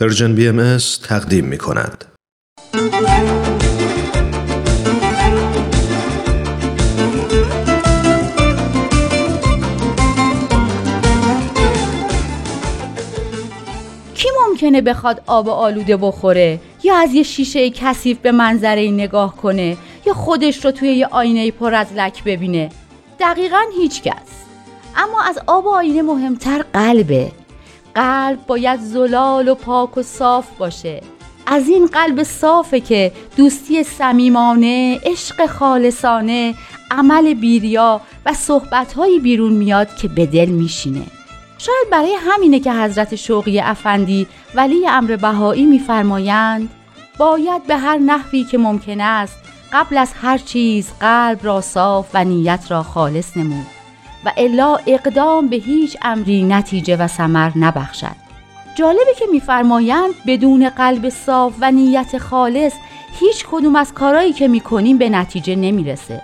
Persian BM تقدیم می کند. کی ممکنه بخواد آب آلوده بخوره؟ یا از یه شیشه کثیف به منظره نگاه کنه؟ یا خودش رو توی یه آینه پر از لک ببینه؟ دقیقا هیچ کس. اما از آب آینه مهمتر قلبه. قلب باید زلال و پاک و صاف باشه از این قلب صافه که دوستی صمیمانه، عشق خالصانه، عمل بیریا و صحبتهایی بیرون میاد که به دل میشینه. شاید برای همینه که حضرت شوقی افندی ولی امر بهایی میفرمایند باید به هر نحوی که ممکن است قبل از هر چیز قلب را صاف و نیت را خالص نمود و الا اقدام به هیچ امری نتیجه و ثمر نبخشد. جالبه که میفرمایند بدون قلب صاف و نیت خالص هیچ کدوم از کارهایی که می‌کنیم به نتیجه نمی‌رسه.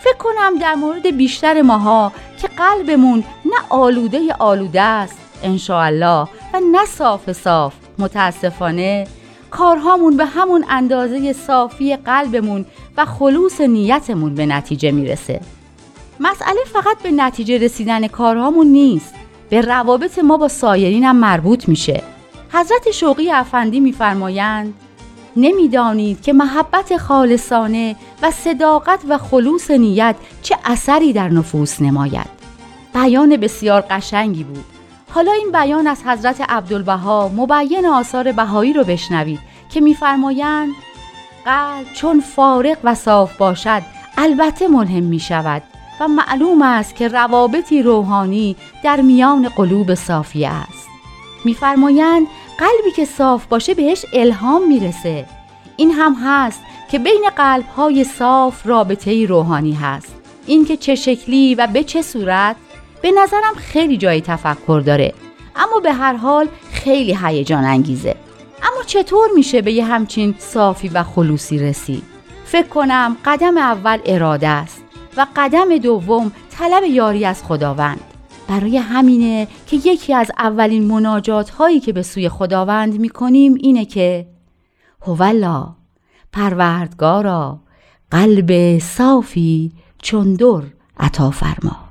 فکر کنم در مورد بیشتر ماها که قلبمون نه آلوده آلوده است انشاءالله و نه صاف صاف متاسفانه کارهامون به همون اندازه صافی قلبمون و خلوص نیتمون به نتیجه می‌رسه. مسئله فقط به نتیجه رسیدن کارهامون نیست. به روابط ما با سایرین هم مربوط میشه. حضرت شوقی افندی میفرمایند نمی‌دانید که محبت خالصانه و صداقت و خلوص نیت چه اثری در نفوس نماید. بیان بسیار قشنگی بود. حالا این بیان از حضرت عبدالبها مبین آثار بهایی رو بشنوید که میفرمایند قلب چون فارغ و صاف باشد البته ملهم می شود و معلوم است که روابطی روحانی در میان قلوب صافی است. میفرمایند قلبی که صاف باشه بهش الهام می‌رسه. این هم هست که بین قلبهای صاف رابطه روحانی هست. اینکه چه شکلی و به چه صورت به نظرم خیلی جای تفکر داره. اما به هر حال خیلی هیجان انگیزه. اما چطور میشه به یه همچین صافی و خلوصی رسید؟ فکر کنم قدم اول اراده است. و قدم دوم طلب یاری از خداوند. برای همینه که یکی از اولین مناجات هایی که به سوی خداوند می‌کنیم اینه که هولا پروردگارا قلب صافی چون در عطا فرما.